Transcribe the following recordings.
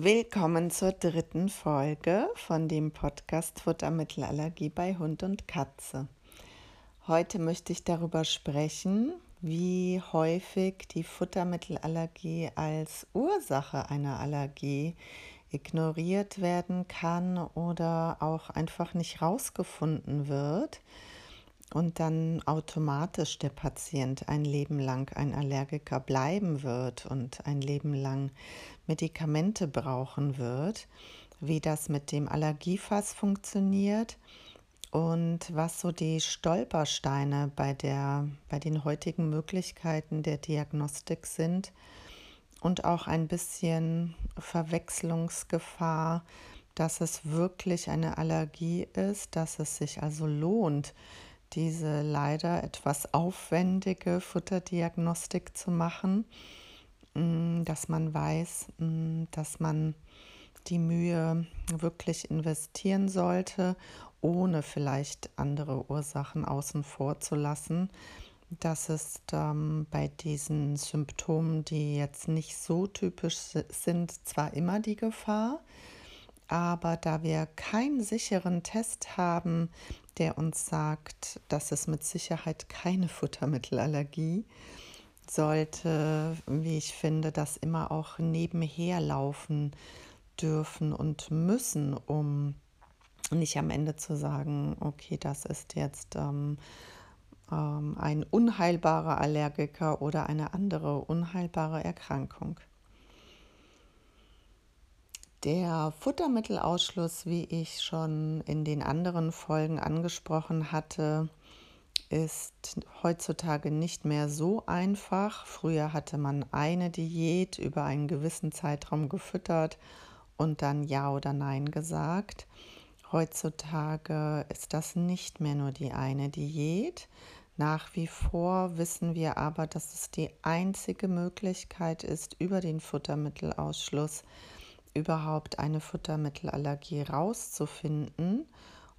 Willkommen zur dritten Folge von dem Podcast Futtermittelallergie bei Hund und Katze. Heute möchte ich darüber sprechen, wie häufig die Futtermittelallergie als Ursache einer Allergie ignoriert werden kann oder auch einfach nicht rausgefunden wird und dann automatisch der Patient ein Leben lang ein Allergiker bleiben wird und ein Leben lang Medikamente brauchen wird, wie das mit dem Allergiefass funktioniert und was so die Stolpersteine bei, der, bei den heutigen Möglichkeiten der Diagnostik sind und auch ein bisschen Verwechslungsgefahr, dass es wirklich eine Allergie ist, dass es sich also lohnt, diese leider etwas aufwendige Futterdiagnostik zu machen, mm, dass man weiß, mm, dass man die Mühe wirklich investieren sollte, ohne vielleicht andere Ursachen außen vor zu lassen. Das ist ähm, bei diesen Symptomen, die jetzt nicht so typisch sind, zwar immer die Gefahr, aber da wir keinen sicheren Test haben, der uns sagt, dass es mit Sicherheit keine Futtermittelallergie, sollte, wie ich finde, das immer auch nebenher laufen dürfen und müssen, um nicht am Ende zu sagen, okay, das ist jetzt ähm, ähm, ein unheilbarer Allergiker oder eine andere unheilbare Erkrankung. Der Futtermittelausschluss, wie ich schon in den anderen Folgen angesprochen hatte, ist heutzutage nicht mehr so einfach. Früher hatte man eine Diät über einen gewissen Zeitraum gefüttert und dann Ja oder Nein gesagt. Heutzutage ist das nicht mehr nur die eine Diät. Nach wie vor wissen wir aber, dass es die einzige Möglichkeit ist, über den Futtermittelausschluss überhaupt eine Futtermittelallergie rauszufinden.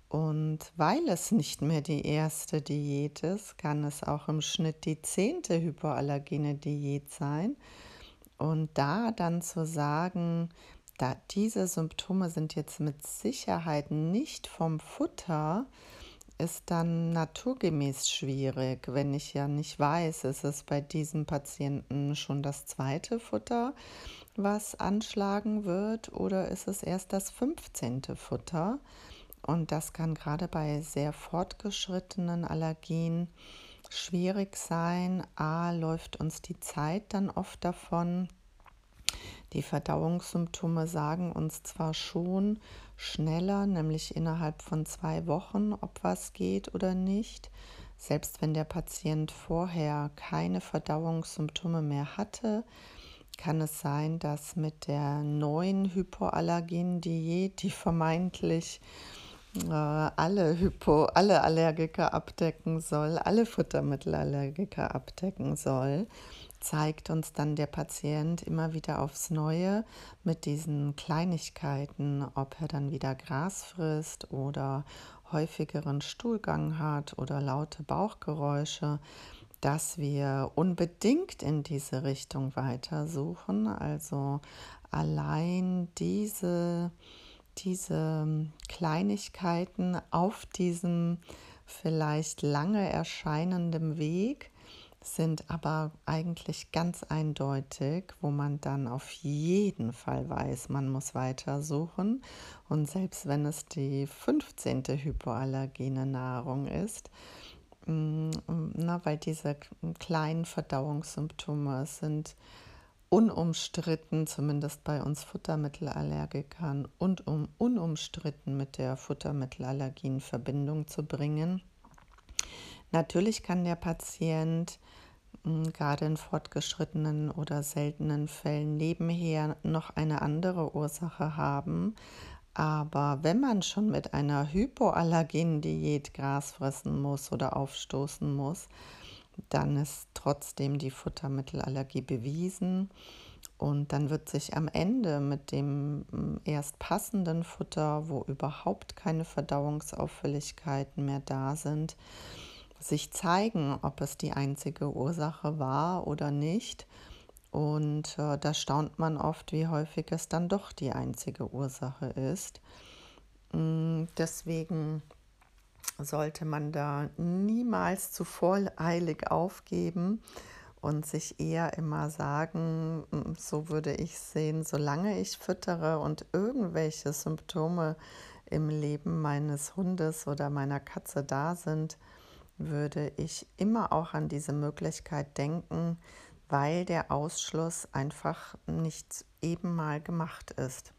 Und weil es nicht mehr die erste Diät ist, kann es auch im Schnitt die zehnte hypoallergene Diät sein. Und da dann zu sagen, da diese Symptome sind jetzt mit Sicherheit nicht vom Futter, ist dann naturgemäß schwierig, wenn ich ja nicht weiß, ist es bei diesem Patienten schon das zweite Futter was anschlagen wird oder ist es erst das 15. Futter? Und das kann gerade bei sehr fortgeschrittenen Allergien schwierig sein. A, läuft uns die Zeit dann oft davon. Die Verdauungssymptome sagen uns zwar schon schneller, nämlich innerhalb von zwei Wochen, ob was geht oder nicht. Selbst wenn der Patient vorher keine Verdauungssymptome mehr hatte, kann es sein, dass mit der neuen Hypoallergen-Diät, die vermeintlich äh, alle, Hypo, alle Allergiker abdecken soll, alle Futtermittelallergiker abdecken soll, zeigt uns dann der Patient immer wieder aufs Neue mit diesen Kleinigkeiten, ob er dann wieder Gras frisst oder häufigeren Stuhlgang hat oder laute Bauchgeräusche dass wir unbedingt in diese Richtung weitersuchen. Also allein diese, diese Kleinigkeiten auf diesem vielleicht lange erscheinenden Weg sind aber eigentlich ganz eindeutig, wo man dann auf jeden Fall weiß, man muss weitersuchen. Und selbst wenn es die 15. hypoallergene Nahrung ist, na, weil diese kleinen Verdauungssymptome sind unumstritten, zumindest bei uns Futtermittelallergikern, und um unumstritten mit der Futtermittelallergie in Verbindung zu bringen. Natürlich kann der Patient gerade in fortgeschrittenen oder seltenen Fällen nebenher noch eine andere Ursache haben, aber wenn man schon mit einer hypoallergenen Diät Gras fressen muss oder aufstoßen muss, dann ist trotzdem die Futtermittelallergie bewiesen. Und dann wird sich am Ende mit dem mm, erst passenden Futter, wo überhaupt keine Verdauungsauffälligkeiten mehr da sind, sich zeigen, ob es die einzige Ursache war oder nicht. Und äh, da staunt man oft, wie häufig es dann doch die einzige Ursache ist. Mm, deswegen sollte man da niemals zu voreilig aufgeben und sich eher immer sagen, mm, so würde ich sehen, solange ich füttere und irgendwelche Symptome im Leben meines Hundes oder meiner Katze da sind, würde ich immer auch an diese Möglichkeit denken, weil der Ausschluss einfach nicht eben mal gemacht ist.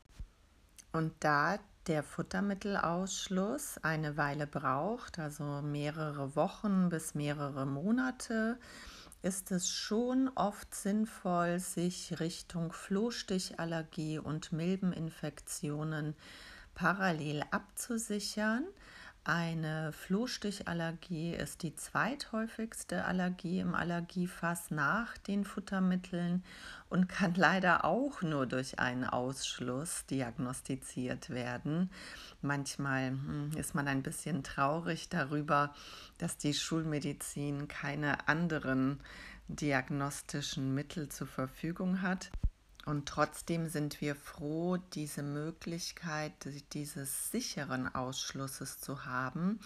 Und da der Futtermittelausschluss eine Weile braucht, also mehrere Wochen bis mehrere Monate, ist es schon oft sinnvoll, sich Richtung Flohstichallergie und Milbeninfektionen parallel abzusichern. Eine Flohstichallergie ist die zweithäufigste Allergie im Allergiefass nach den Futtermitteln und kann leider auch nur durch einen Ausschluss diagnostiziert werden. Manchmal hm, ist man ein bisschen traurig darüber, dass die Schulmedizin keine anderen diagnostischen Mittel zur Verfügung hat. Und trotzdem sind wir froh, diese Möglichkeit dieses sicheren Ausschlusses zu haben,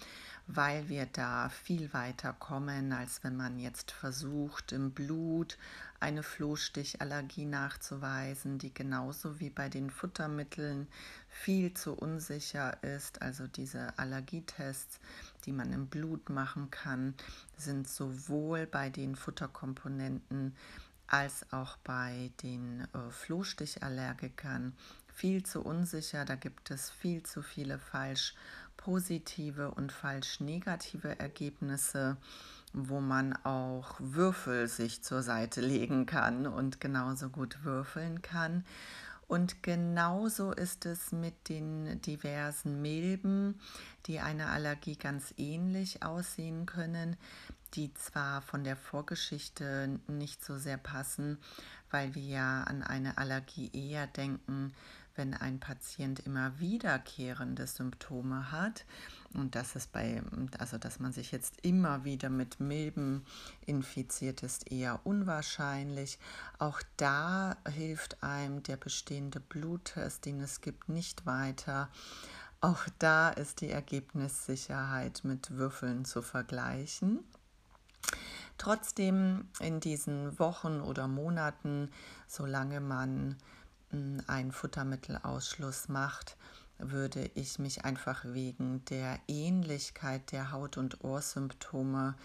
weil wir da viel weiter kommen, als wenn man jetzt versucht, im Blut eine Flohstichallergie nachzuweisen, die genauso wie bei den Futtermitteln viel zu unsicher ist. Also diese Allergietests, die man im Blut machen kann, sind sowohl bei den Futterkomponenten als auch bei den äh, Flohstichallergikern viel zu unsicher. Da gibt es viel zu viele falsch positive und falsch negative Ergebnisse, wo man auch Würfel sich zur Seite legen kann und genauso gut würfeln kann. Und genauso ist es mit den diversen Milben, die eine Allergie ganz ähnlich aussehen können die zwar von der Vorgeschichte nicht so sehr passen, weil wir ja an eine Allergie eher denken, wenn ein Patient immer wiederkehrende Symptome hat. Und das ist bei, also dass man sich jetzt immer wieder mit Milben infiziert, ist eher unwahrscheinlich. Auch da hilft einem der bestehende Bluttest, den es gibt, nicht weiter. Auch da ist die Ergebnissicherheit mit Würfeln zu vergleichen. Trotzdem in diesen Wochen oder Monaten, solange man hm, einen Futtermittelausschluss macht, würde ich mich einfach wegen der Ähnlichkeit der Haut- und Ohrsymptome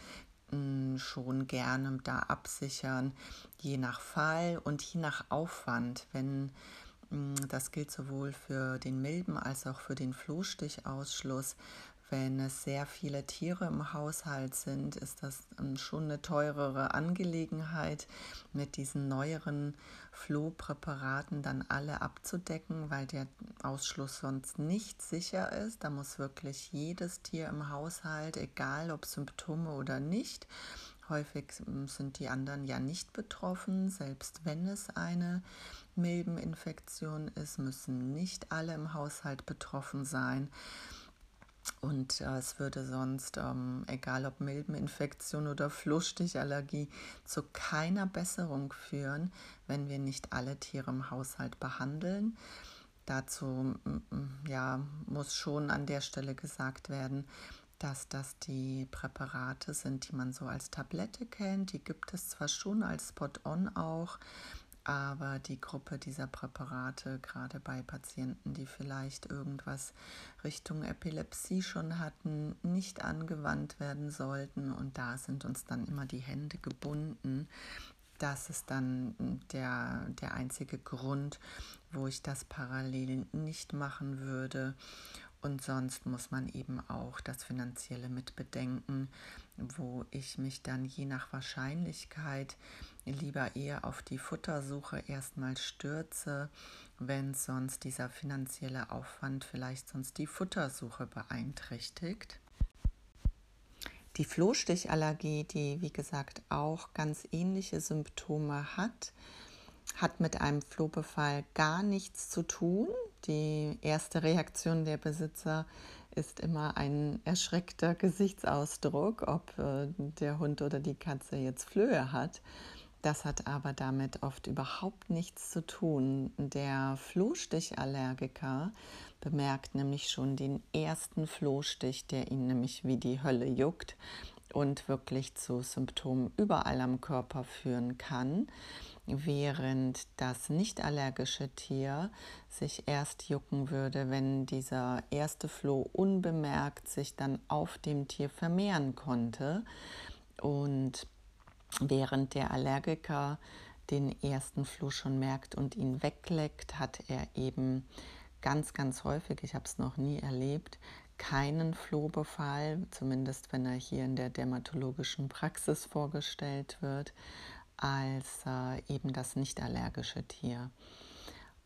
hm, schon gerne da absichern, je nach Fall und je nach Aufwand. Wenn hm, das gilt sowohl für den Milben als auch für den Flohstichausschluss wenn es sehr viele Tiere im Haushalt sind, ist das ähm, schon eine teurere Angelegenheit, mit diesen neueren Flohpräparaten dann alle abzudecken, weil der Ausschluss sonst nicht sicher ist. Da muss wirklich jedes Tier im Haushalt, egal ob Symptome oder nicht, häufig ähm, sind die anderen ja nicht betroffen, selbst wenn es eine Milbeninfektion ist, müssen nicht alle im Haushalt betroffen sein. Und äh, es würde sonst, ähm, egal ob Milbeninfektion oder Flohstichallergie, zu keiner Besserung führen, wenn wir nicht alle Tiere im Haushalt behandeln. Dazu ja, muss schon an der Stelle gesagt werden, dass das die Präparate sind, die man so als Tablette kennt. Die gibt es zwar schon als Spot-on auch, aber die Gruppe dieser Präparate, gerade bei Patienten, die vielleicht irgendwas Richtung Epilepsie schon hatten, nicht angewandt werden sollten. Und da sind uns dann immer die Hände gebunden. Das ist dann der, der einzige Grund, wo ich das parallel nicht machen würde. Und sonst muss man eben auch das Finanzielle mit bedenken, wo ich mich dann je nach Wahrscheinlichkeit lieber eher auf die Futtersuche erstmal stürze, wenn sonst dieser finanzielle Aufwand vielleicht sonst die Futtersuche beeinträchtigt. Die Flohstichallergie, die wie gesagt auch ganz ähnliche Symptome hat, hat mit einem Flohbefall gar nichts zu tun. Die erste Reaktion der Besitzer ist immer ein erschreckter Gesichtsausdruck, ob äh, der Hund oder die Katze jetzt Flöhe hat. Das hat aber damit oft überhaupt nichts zu tun. Der Flohstichallergiker bemerkt nämlich schon den ersten Flohstich, der ihn nämlich wie die Hölle juckt und wirklich zu Symptomen überall am Körper führen kann, während das nicht allergische Tier sich erst jucken würde, wenn dieser erste Floh unbemerkt sich dann auf dem Tier vermehren konnte und während der Allergiker den ersten Floh schon merkt und ihn wegleckt, hat er eben ganz, ganz häufig, ich habe es noch nie erlebt, keinen Flohbefall, zumindest wenn er hier in der dermatologischen Praxis vorgestellt wird, als äh, eben das nicht allergische Tier.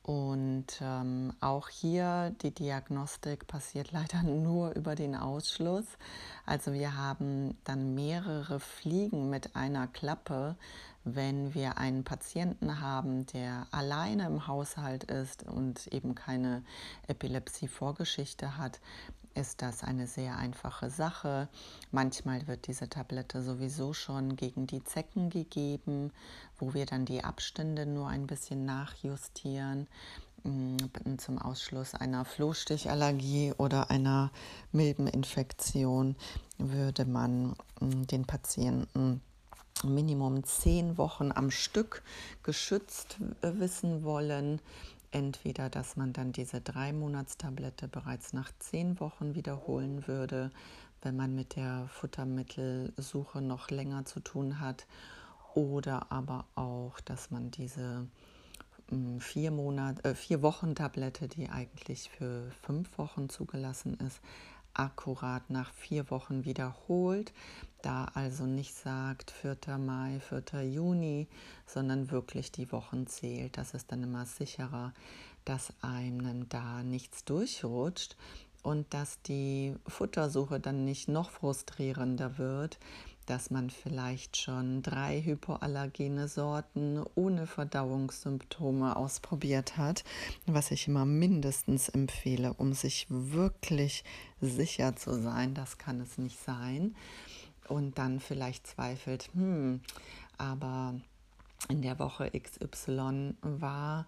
Und ähm, auch hier die Diagnostik passiert leider nur über den Ausschluss. Also wir haben dann mehrere Fliegen mit einer Klappe, wenn wir einen Patienten haben, der alleine im Haushalt ist und eben keine Epilepsie-Vorgeschichte hat, ist das eine sehr einfache Sache. Manchmal wird diese Tablette sowieso schon gegen die Zecken gegeben, wo wir dann die Abstände nur ein bisschen nachjustieren mm, zum Ausschluss einer Flohstichallergie oder einer Milbeninfektion würde man mm, den Patienten Minimum zehn Wochen am Stück geschützt äh, wissen wollen entweder, dass man dann diese drei Monatstablette bereits nach zehn Wochen wiederholen würde, wenn man mit der Futtermittelsuche noch länger zu tun hat, oder aber auch, dass man diese hm, vier, Monat, äh, vier Wochen Tablette, die eigentlich für fünf Wochen zugelassen ist, akkurat nach vier Wochen wiederholt, da also nicht sagt 4. Mai, 4. Juni, sondern wirklich die Wochen zählt. Das ist dann immer sicherer, dass einem da nichts durchrutscht und dass die Futtersuche dann nicht noch frustrierender wird, dass man vielleicht schon drei hypoallergene Sorten ohne Verdauungssymptome ausprobiert hat, was ich immer mindestens empfehle, um sich wirklich sicher zu sein, das kann es nicht sein. Und dann vielleicht zweifelt, hm, aber in der Woche XY war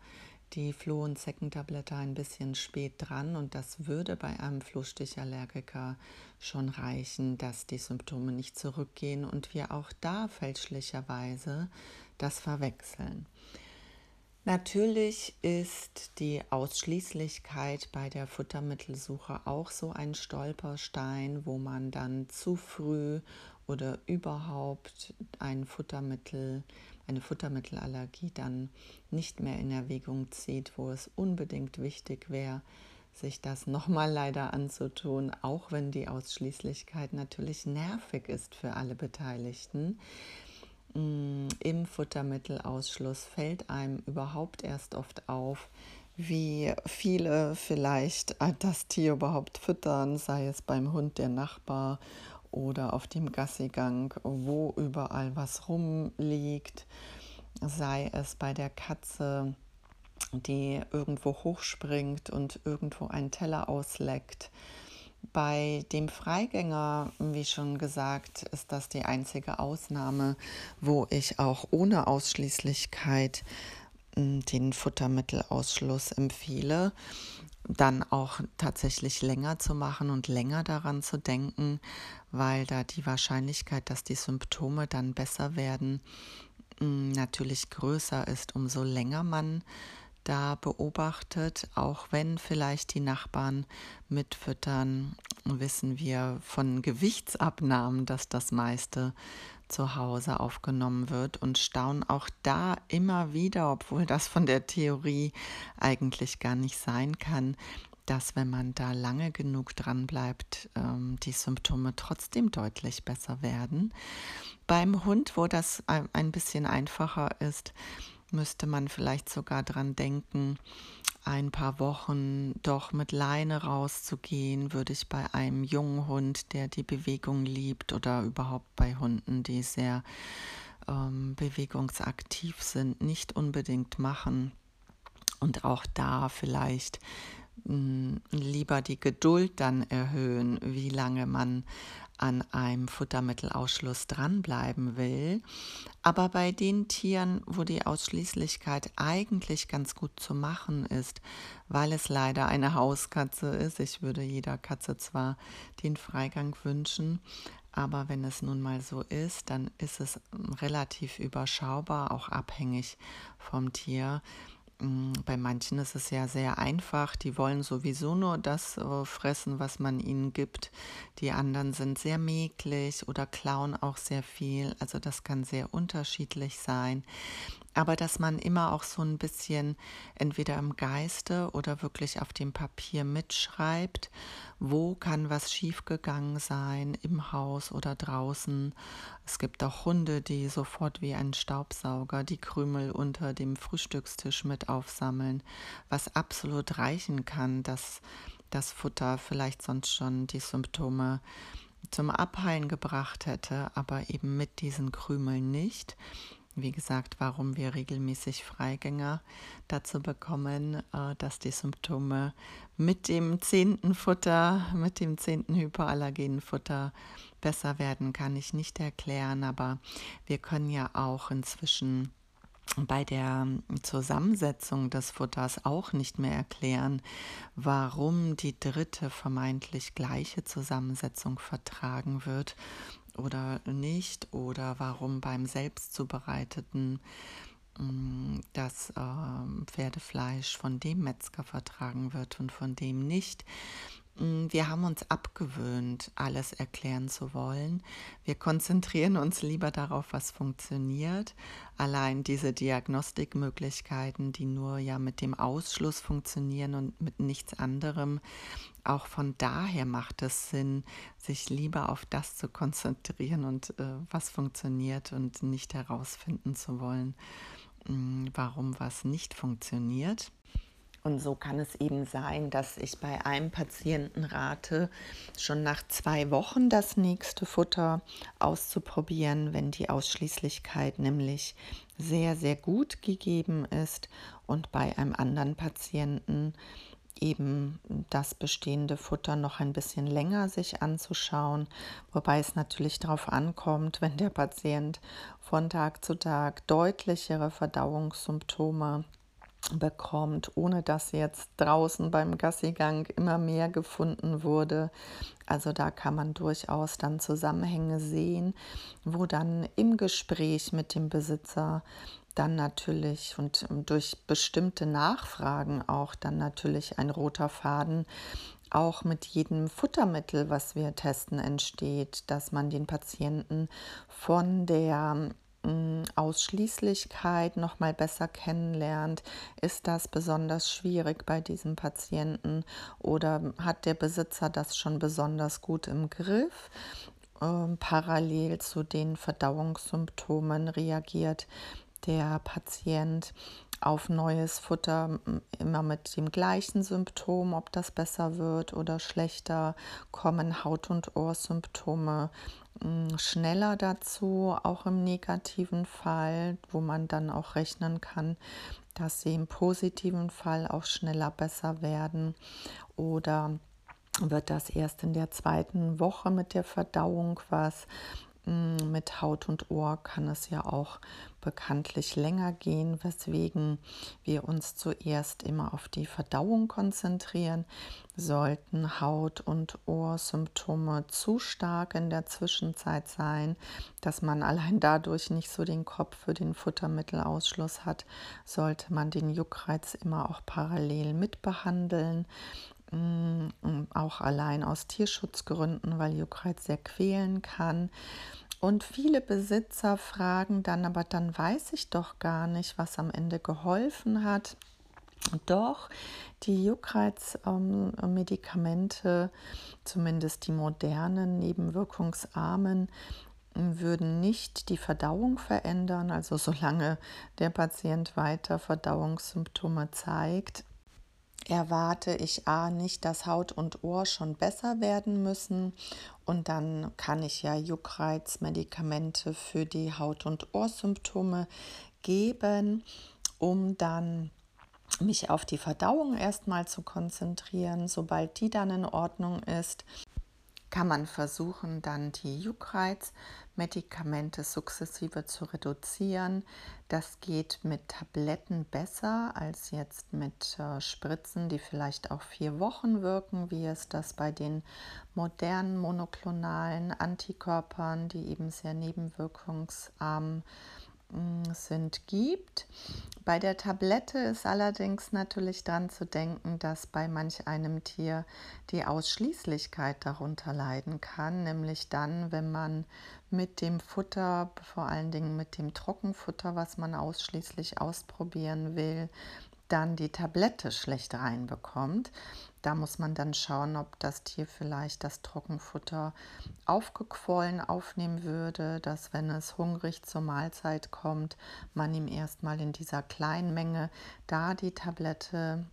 die Floh- und Zeckentablette ein bisschen spät dran und das würde bei einem Flohstichallergiker schon reichen, dass die Symptome nicht zurückgehen und wir auch da fälschlicherweise das verwechseln. Natürlich ist die Ausschließlichkeit bei der Futtermittelsuche auch so ein Stolperstein, wo man dann zu früh oder überhaupt ein Futtermittel eine Futtermittelallergie dann nicht mehr in Erwägung zieht, wo es unbedingt wichtig wäre, sich das nochmal leider anzutun, auch wenn die Ausschließlichkeit natürlich nervig ist für alle Beteiligten. Mm, Im Futtermittelausschluss fällt einem überhaupt erst oft auf, wie viele vielleicht das Tier überhaupt füttern, sei es beim Hund der Nachbar oder auf dem Gassigang, wo überall was rumliegt, sei es bei der Katze, die irgendwo hochspringt und irgendwo einen Teller ausleckt. Bei dem Freigänger, wie schon gesagt, ist das die einzige Ausnahme, wo ich auch ohne Ausschließlichkeit hm, den Futtermittelausschluss empfehle dann auch tatsächlich länger zu machen und länger daran zu denken, weil da die Wahrscheinlichkeit, dass die Symptome dann besser werden, mm, natürlich größer ist, umso länger man da beobachtet, auch wenn vielleicht die Nachbarn mitfüttern, wissen wir von Gewichtsabnahmen, dass das meiste zu Hause aufgenommen wird und staunen auch da immer wieder, obwohl das von der Theorie eigentlich gar nicht sein kann, dass wenn man da lange genug dran bleibt, ähm, die Symptome trotzdem deutlich besser werden. Beim Hund, wo das ein bisschen einfacher ist, müsste man vielleicht sogar dran denken, ein paar Wochen doch mit Leine rauszugehen, würde ich bei einem jungen Hund, der die Bewegung liebt, oder überhaupt bei Hunden, die sehr ähm, bewegungsaktiv sind, nicht unbedingt machen. Und auch da vielleicht mh, hm, lieber die Geduld dann erhöhen, wie lange man an einem Futtermittelausschluss dranbleiben will. Aber bei den Tieren, wo die Ausschließlichkeit eigentlich ganz gut zu machen ist, weil es leider eine Hauskatze ist, ich würde jeder Katze zwar den Freigang wünschen, aber wenn es nun mal so ist, dann ist es relativ überschaubar, auch abhängig vom Tier. Mm, bei manchen ist es ja sehr einfach. Die wollen sowieso nur das äh, fressen, was man ihnen gibt. Die anderen sind sehr mäglich oder klauen auch sehr viel. Also das kann sehr unterschiedlich sein aber dass man immer auch so ein bisschen entweder im Geiste oder wirklich auf dem Papier mitschreibt, wo kann was schiefgegangen sein, im Haus oder draußen. Es gibt auch Hunde, die sofort wie ein Staubsauger die Krümel unter dem Frühstückstisch mit aufsammeln, was absolut reichen kann, dass das Futter vielleicht sonst schon die Symptome zum Abheilen gebracht hätte, aber eben mit diesen Krümeln nicht. Wie gesagt, warum wir regelmäßig Freigänger dazu bekommen, äh, dass die Symptome mit dem zehnten Futter, mit dem zehnten hypoallergenen Futter besser werden, kann ich nicht erklären. Aber wir können ja auch inzwischen bei der Zusammensetzung des Futters auch nicht mehr erklären, warum die dritte vermeintlich gleiche Zusammensetzung vertragen wird oder nicht oder warum beim selbst zubereiteten mm, das äh, Pferdefleisch von dem Metzger vertragen wird und von dem nicht. Mm, wir haben uns abgewöhnt, alles erklären zu wollen. Wir konzentrieren uns lieber darauf, was funktioniert. Allein diese Diagnostikmöglichkeiten, die nur ja mit dem Ausschluss funktionieren und mit nichts anderem, auch von daher macht es Sinn, sich lieber auf das zu konzentrieren und äh, was funktioniert und nicht herausfinden zu wollen, warum was nicht funktioniert. Und so kann es eben sein, dass ich bei einem Patienten rate, schon nach zwei Wochen das nächste Futter auszuprobieren, wenn die Ausschließlichkeit nämlich sehr, sehr gut gegeben ist. Und bei einem anderen Patienten eben das bestehende Futter noch ein bisschen länger sich anzuschauen, wobei es natürlich darauf ankommt, wenn der Patient von Tag zu Tag deutlichere Verdauungssymptome bekommt, ohne dass jetzt draußen beim Gassigang immer mehr gefunden wurde. Also da kann man durchaus dann Zusammenhänge sehen, wo dann im Gespräch mit dem Besitzer dann natürlich und durch bestimmte Nachfragen auch dann natürlich ein roter Faden auch mit jedem Futtermittel, was wir testen, entsteht, dass man den Patienten von der Ausschließlichkeit noch mal besser kennenlernt. Ist das besonders schwierig bei diesem Patienten oder hat der Besitzer das schon besonders gut im Griff? Ähm, parallel zu den Verdauungssymptomen reagiert der Patient auf neues Futter immer mit dem gleichen Symptom, ob das besser wird oder schlechter, kommen Haut- und Ohrsymptome schneller dazu, auch im negativen Fall, wo man dann auch rechnen kann, dass sie im positiven Fall auch schneller besser werden. Oder wird das erst in der zweiten Woche mit der Verdauung was? Mit Haut und Ohr kann es ja auch bekanntlich länger gehen, weswegen wir uns zuerst immer auf die Verdauung konzentrieren. Sollten Haut- und Ohrsymptome zu stark in der Zwischenzeit sein, dass man allein dadurch nicht so den Kopf für den Futtermittelausschluss hat, sollte man den Juckreiz immer auch parallel mitbehandeln mm, auch allein aus Tierschutzgründen, weil Juckreiz sehr quälen kann. Und viele Besitzer fragen dann, aber dann weiß ich doch gar nicht, was am Ende geholfen hat. Doch die Juckreizmedikamente, zumindest die modernen, nebenwirkungsarmen, würden nicht die Verdauung verändern. Also solange der Patient weiter Verdauungssymptome zeigt, erwarte ich A nicht, dass Haut und Ohr schon besser werden müssen und dann kann ich ja Juckreizmedikamente für die Haut- und Ohrsymptome geben, um dann mich auf die Verdauung erstmal zu konzentrieren. Sobald die dann in Ordnung ist, kann man versuchen, dann die Juckreizmedikamente sukzessive zu reduzieren. Das geht mit Tabletten besser als jetzt mit äh, Spritzen, die vielleicht auch vier Wochen wirken, wie es das bei den modernen monoklonalen Antikörpern, die eben sehr nebenwirkungsarm Mm, sind, gibt. Bei der Tablette ist allerdings natürlich dran zu denken, dass bei manch einem Tier die Ausschließlichkeit darunter leiden kann, nämlich dann, wenn man mit dem Futter, vor allen Dingen mit dem Trockenfutter, was man ausschließlich ausprobieren will, dann die Tablette schlecht reinbekommt. Da muss man dann schauen, ob das Tier vielleicht das Trockenfutter aufgequollen aufnehmen würde, dass wenn es hungrig zur Mahlzeit kommt, man ihm erstmal in dieser kleinen Menge da die Tablette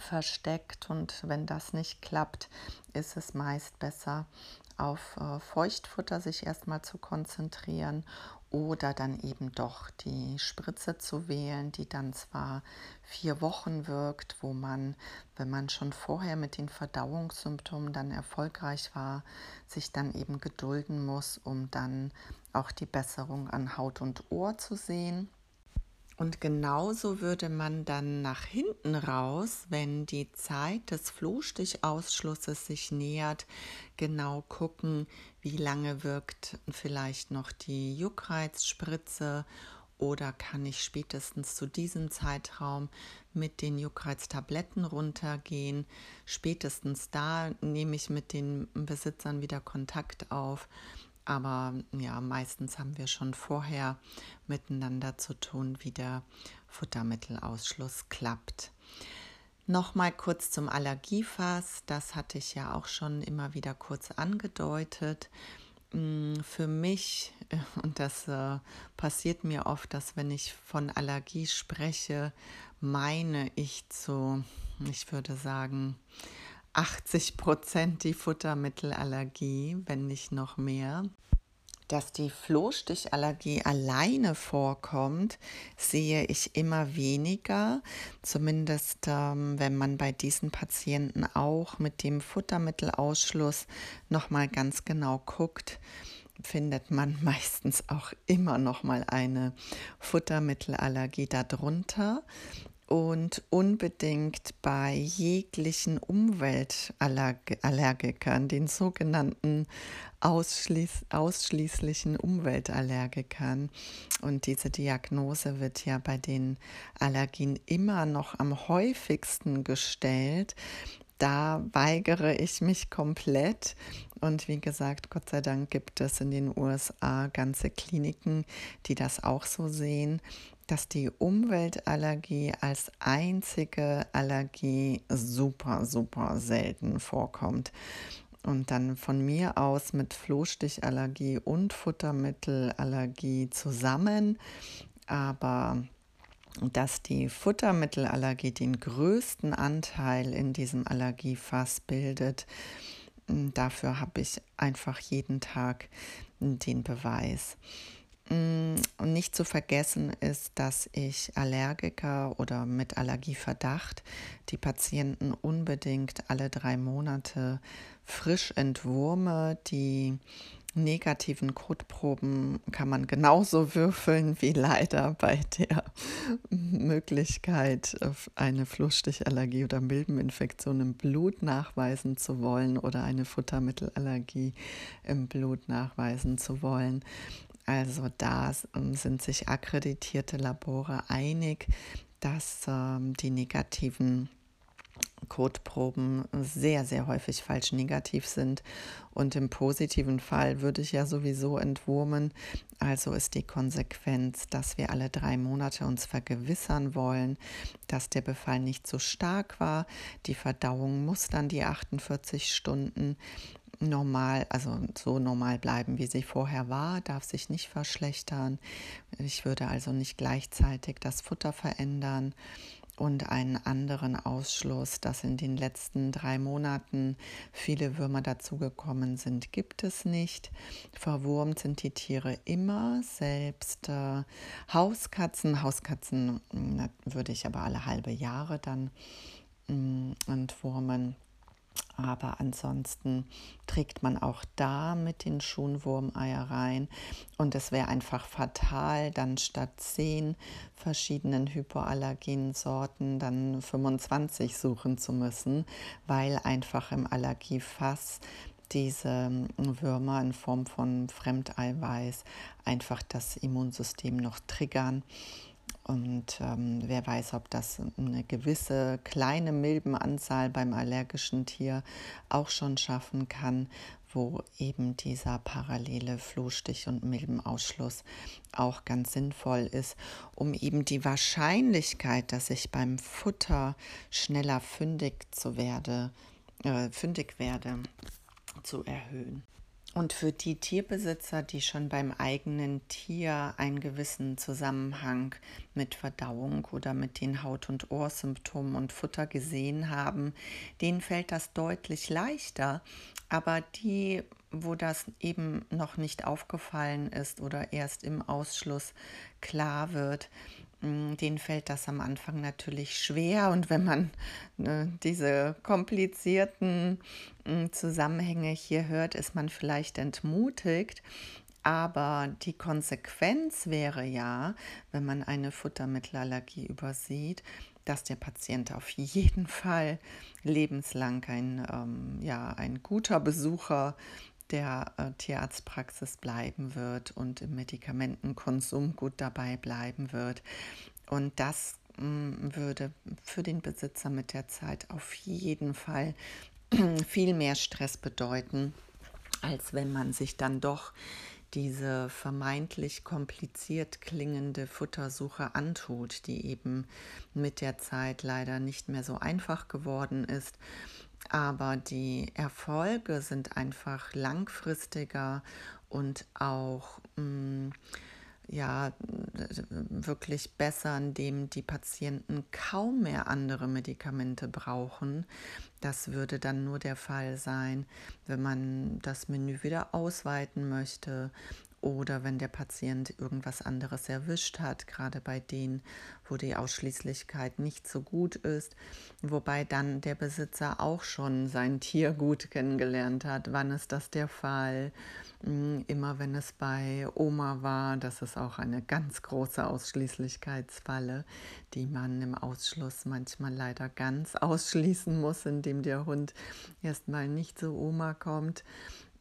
versteckt und wenn das nicht klappt, ist es meist besser auf äh, Feuchtfutter sich erstmal zu konzentrieren oder dann eben doch die Spritze zu wählen, die dann zwar vier Wochen wirkt, wo man, wenn man schon vorher mit den Verdauungssymptomen dann erfolgreich war, sich dann eben gedulden muss, um dann auch die Besserung an Haut und Ohr zu sehen. Und genauso würde man dann nach hinten raus, wenn die Zeit des Flohstichausschlusses sich nähert, genau gucken, wie lange wirkt vielleicht noch die Juckreizspritze oder kann ich spätestens zu diesem Zeitraum mit den Juckreiztabletten runtergehen. Spätestens da nehme ich mit den Besitzern wieder Kontakt auf aber ja, meistens haben wir schon vorher miteinander zu tun, wie der Futtermittelausschluss klappt. Nochmal kurz zum Allergiefass. Das hatte ich ja auch schon immer wieder kurz angedeutet. Mm, für mich, und das äh, passiert mir oft, dass wenn ich von Allergie spreche, meine ich zu, ich würde sagen, 80 Prozent die Futtermittelallergie, wenn nicht noch mehr. Dass die Flohstichallergie alleine vorkommt, sehe ich immer weniger. Zumindest ähm, wenn man bei diesen Patienten auch mit dem Futtermittelausschluss nochmal ganz genau guckt, findet man meistens auch immer noch mal eine Futtermittelallergie darunter und unbedingt bei jeglichen Umweltallergikern, den sogenannten ausschließ ausschließlichen Umweltallergikern. Und diese Diagnose wird ja bei den Allergien immer noch am häufigsten gestellt. Da weigere ich mich komplett. Und wie gesagt, Gott sei Dank gibt es in den USA ganze Kliniken, die das auch so sehen dass die Umweltallergie als einzige Allergie super, super selten vorkommt. Und dann von mir aus mit Flohstichallergie und Futtermittelallergie zusammen. Aber dass die Futtermittelallergie den größten Anteil in diesem Allergiefass bildet, dafür habe ich einfach jeden Tag den Beweis. Mm, und nicht zu vergessen ist, dass ich Allergiker oder mit Allergieverdacht die Patienten unbedingt alle drei Monate frisch entwurme. Die negativen Kotproben kann man genauso würfeln wie leider bei der Möglichkeit, eine Flussstichallergie oder Milbeninfektion im Blut nachweisen zu wollen oder eine Futtermittelallergie im Blut nachweisen zu wollen. Also da ähm, sind sich akkreditierte Labore einig, dass ähm, die negativen Kotproben sehr, sehr häufig falsch negativ sind. Und im positiven Fall würde ich ja sowieso entwurmen. Also ist die Konsequenz, dass wir alle drei Monate uns vergewissern wollen, dass der Befall nicht so stark war. Die Verdauung muss dann die 48 Stunden normal, also so normal bleiben, wie sie vorher war, darf sich nicht verschlechtern. Ich würde also nicht gleichzeitig das Futter verändern und einen anderen Ausschluss, dass in den letzten drei Monaten viele Würmer dazugekommen sind, gibt es nicht. Verwurmt sind die Tiere immer, selbst äh, Hauskatzen. Hauskatzen na, würde ich aber alle halbe Jahre dann mh, mm, entwurmen. Aber ansonsten trägt man auch da mit den Schuhen Wurmeier rein. Und es wäre einfach fatal, dann statt zehn verschiedenen hypoallergenen Sorten dann 25 suchen zu müssen, weil einfach im Allergiefass diese Würmer in Form von Fremdeiweiß einfach das Immunsystem noch triggern und ähm, wer weiß, ob das eine gewisse kleine Milbenanzahl beim allergischen Tier auch schon schaffen kann, wo eben dieser parallele Flohstich- und Milbenausschluss auch ganz sinnvoll ist, um eben die Wahrscheinlichkeit, dass ich beim Futter schneller fündig zu werde, äh, fündig werde, zu erhöhen. Und für die Tierbesitzer, die schon beim eigenen Tier einen gewissen Zusammenhang mit Verdauung oder mit den Haut- und Ohrsymptomen und Futter gesehen haben, denen fällt das deutlich leichter. Aber die, wo das eben noch nicht aufgefallen ist oder erst im Ausschluss klar wird, denen fällt das am Anfang natürlich schwer. Und wenn man ne, diese komplizierten mm, Zusammenhänge hier hört, ist man vielleicht entmutigt. Aber die Konsequenz wäre ja, wenn man eine Futtermittelallergie übersieht, dass der Patient auf jeden Fall lebenslang ein, ähm, ja, ein guter Besucher der äh, Tierarztpraxis bleiben wird und im Medikamentenkonsum gut dabei bleiben wird. Und das mh, mm, würde für den Besitzer mit der Zeit auf jeden Fall viel mehr Stress bedeuten, als wenn man sich dann doch diese vermeintlich kompliziert klingende Futtersuche antut, die eben mit der Zeit leider nicht mehr so einfach geworden ist aber die Erfolge sind einfach langfristiger und auch mh, mm, ja wirklich besser, indem die Patienten kaum mehr andere Medikamente brauchen. Das würde dann nur der Fall sein, wenn man das Menü wieder ausweiten möchte oder wenn der Patient irgendwas anderes erwischt hat, gerade bei denen, wo die Ausschließlichkeit nicht so gut ist, wobei dann der Besitzer auch schon sein Tier gut kennengelernt hat. Wann ist das der Fall? Hm, immer wenn es bei Oma war, das ist auch eine ganz große Ausschließlichkeitsfalle, die man im Ausschluss manchmal leider ganz ausschließen muss, indem der Hund erstmal nicht zu Oma kommt.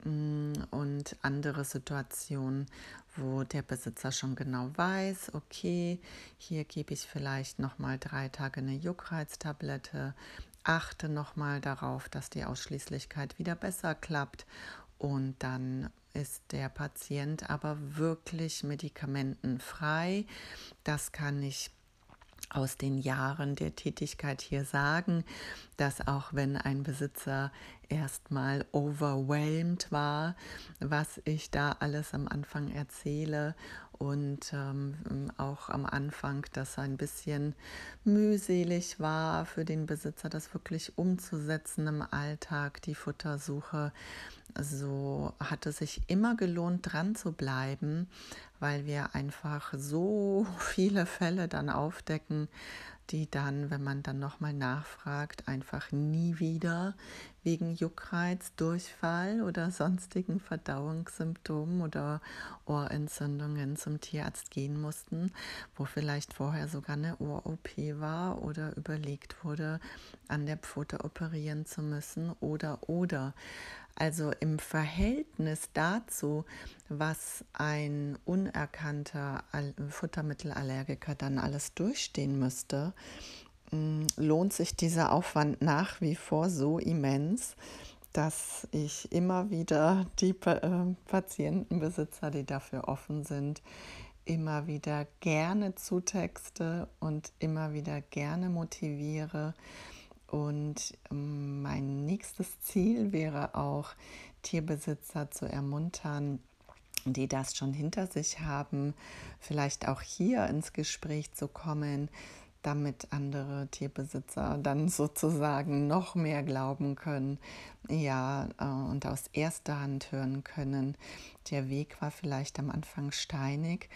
Und andere Situationen, wo der Besitzer schon genau weiß, okay, hier gebe ich vielleicht noch mal drei Tage eine Juckreiztablette, achte noch mal darauf, dass die Ausschließlichkeit wieder besser klappt und dann ist der Patient aber wirklich medikamentenfrei. Das kann ich aus den Jahren der Tätigkeit hier sagen, dass auch wenn ein Besitzer erstmal overwhelmed war, was ich da alles am Anfang erzähle und ähm, auch am Anfang, dass ein bisschen mühselig war für den Besitzer, das wirklich umzusetzen im Alltag, die Futtersuche. So hat es sich immer gelohnt, dran zu bleiben, weil wir einfach so viele Fälle dann aufdecken, die dann, wenn man dann nochmal nachfragt, einfach nie wieder wegen Juckreiz, Durchfall oder sonstigen Verdauungssymptomen oder Ohrentzündungen zum Tierarzt gehen mussten, wo vielleicht vorher sogar eine Ohr-OP war oder überlegt wurde, an der Pfote operieren zu müssen oder oder. Also im Verhältnis dazu, was ein unerkannter Futtermittelallergiker dann alles durchstehen müsste, mm, lohnt sich dieser Aufwand nach wie vor so immens, dass ich immer wieder die äh, Patientenbesitzer, die dafür offen sind, immer wieder gerne zutexte und immer wieder gerne motiviere, und ähm, mein nächstes Ziel wäre auch, Tierbesitzer zu ermuntern, die das schon hinter sich haben, vielleicht auch hier ins Gespräch zu kommen, damit andere Tierbesitzer dann sozusagen noch mehr glauben können, ja, äh, und aus erster Hand hören können. Der Weg war vielleicht am Anfang steinig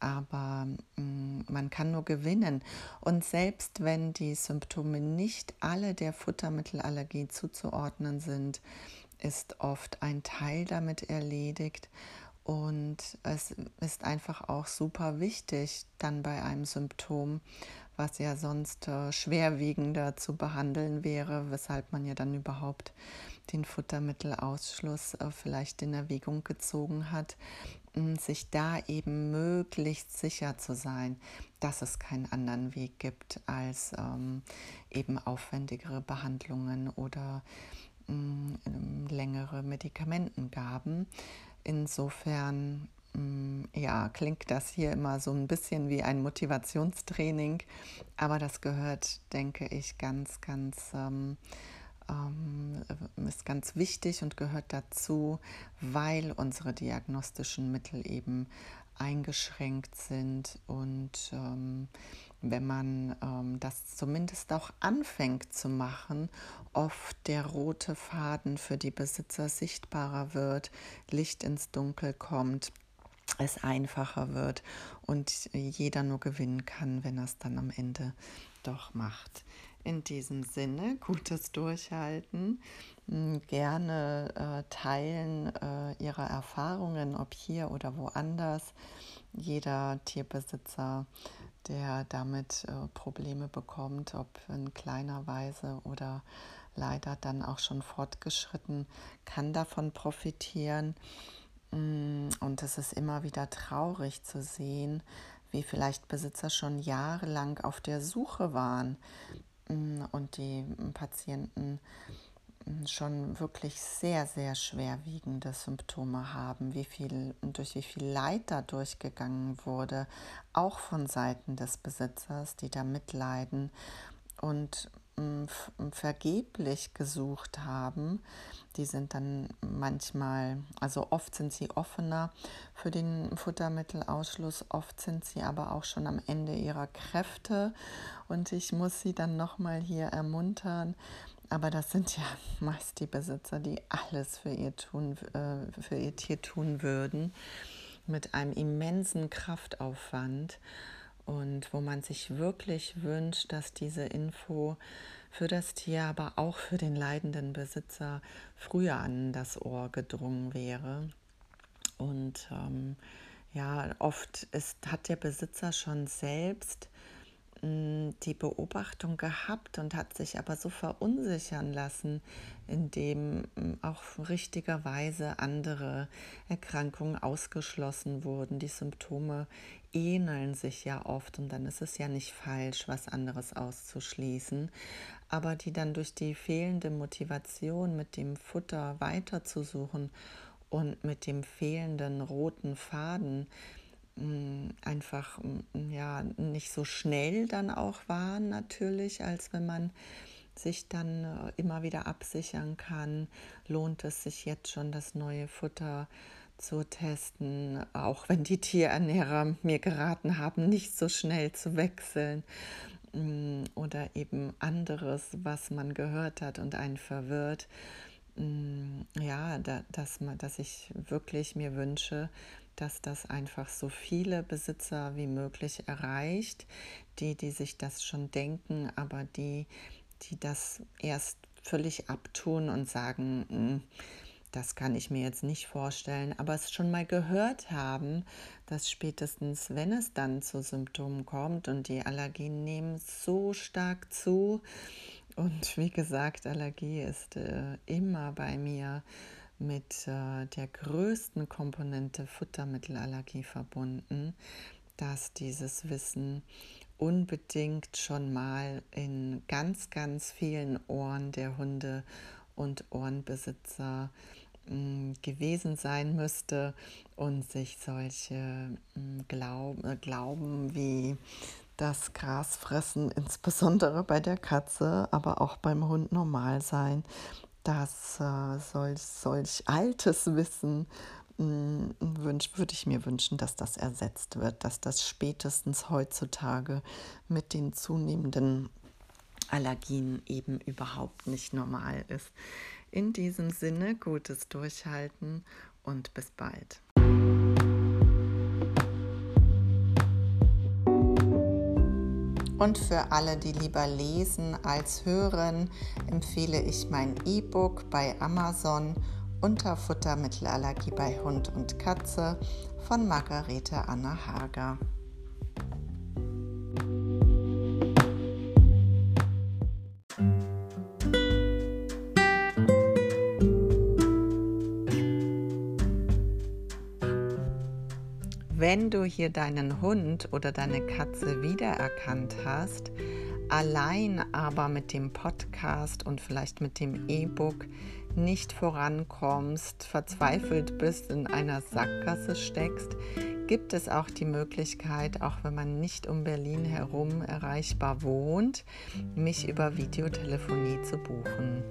aber mm, man kann nur gewinnen. Und selbst wenn die Symptome nicht alle der Futtermittelallergie zuzuordnen sind, ist oft ein Teil damit erledigt. Und es ist einfach auch super wichtig, dann bei einem Symptom, was ja sonst äh, schwerwiegender zu behandeln wäre, weshalb man ja dann überhaupt den Futtermittelausschluss äh, vielleicht in Erwägung gezogen hat, sich da eben möglichst sicher zu sein, dass es keinen anderen Weg gibt als ähm, eben aufwendigere Behandlungen oder ähm, längere Medikamentengaben. Insofern ja, klingt das hier immer so ein bisschen wie ein Motivationstraining, aber das gehört, denke ich, ganz, ganz ähm, ist ganz wichtig und gehört dazu, weil unsere diagnostischen Mittel eben eingeschränkt sind und ähm, wenn man ähm, das zumindest auch anfängt zu machen, oft der rote Faden für die Besitzer sichtbarer wird, Licht ins Dunkel kommt, es einfacher wird und jeder nur gewinnen kann, wenn er es dann am Ende doch macht. In diesem Sinne, gutes Durchhalten, hm, gerne äh, teilen äh, Ihre Erfahrungen, ob hier oder woanders. Jeder Tierbesitzer, der damit äh, Probleme bekommt, ob in kleiner Weise oder leider dann auch schon fortgeschritten, kann davon profitieren. Hm, und es ist immer wieder traurig zu sehen, wie vielleicht Besitzer schon jahrelang auf der Suche waren und die Patienten mm, schon wirklich sehr, sehr schwerwiegende Symptome haben, wie viel, durch wie viel Leid da durchgegangen wurde, auch von Seiten des Besitzers, die da mitleiden. Und vergeblich gesucht haben. Die sind dann manchmal, also oft sind sie offener für den Futtermittelausschluss, oft sind sie aber auch schon am Ende ihrer Kräfte und ich muss sie dann nochmal hier ermuntern. Aber das sind ja meist die Besitzer, die alles für ihr, tun, äh, für ihr Tier tun würden, mit einem immensen Kraftaufwand und wo man sich wirklich wünscht, dass diese Info für das Tier, aber auch für den leidenden Besitzer früher an das Ohr gedrungen wäre. Und ähm, ja, oft ist, hat der Besitzer schon selbst die Beobachtung gehabt und hat sich aber so verunsichern lassen, indem auch richtigerweise andere Erkrankungen ausgeschlossen wurden. Die Symptome ähneln sich ja oft und dann ist es ja nicht falsch, was anderes auszuschließen, aber die dann durch die fehlende Motivation mit dem Futter weiterzusuchen und mit dem fehlenden roten Faden, einfach ja nicht so schnell dann auch waren natürlich, als wenn man sich dann äh, immer wieder absichern kann, lohnt es sich jetzt schon das neue Futter zu testen, auch wenn die Tierernährer mir geraten haben, nicht so schnell zu wechseln oder eben anderes, was man gehört hat und einen verwirrt. Ja, dass, dass ich wirklich mir wünsche, dass das einfach so viele Besitzer wie möglich erreicht, die, die sich das schon denken, aber die, die das erst völlig abtun und sagen, hm, das kann ich mir jetzt nicht vorstellen, aber es schon mal gehört haben, dass spätestens, wenn es dann zu Symptomen kommt und die Allergien nehmen so stark zu, und wie gesagt, Allergie ist äh, immer bei mir mit äh, der größten Komponente Futtermittelallergie verbunden, dass dieses Wissen unbedingt schon mal in ganz, ganz vielen Ohren der Hunde und Ohrenbesitzer hm, gewesen sein müsste und sich solche hm, Glaub, äh, Glauben wie das Grasfressen, insbesondere bei der Katze, aber auch beim Hund normal sein, dass äh, solch, solch altes Wissen mm, würde ich mir wünschen, dass das ersetzt wird, dass das spätestens heutzutage mit den zunehmenden Allergien eben überhaupt nicht normal ist. In diesem Sinne, gutes Durchhalten und bis bald. Und für alle, die lieber lesen als hören, empfehle ich mein E-Book bei Amazon unter Futtermittelallergie bei Hund und Katze von Margarete Anna Hager. Wenn du hier deinen Hund oder deine Katze wiedererkannt hast, allein aber mit dem Podcast und vielleicht mit dem E-Book nicht vorankommst, verzweifelt bist, in einer Sackgasse steckst, gibt es auch die Möglichkeit, auch wenn man nicht um Berlin herum erreichbar wohnt, mich über Videotelefonie zu buchen.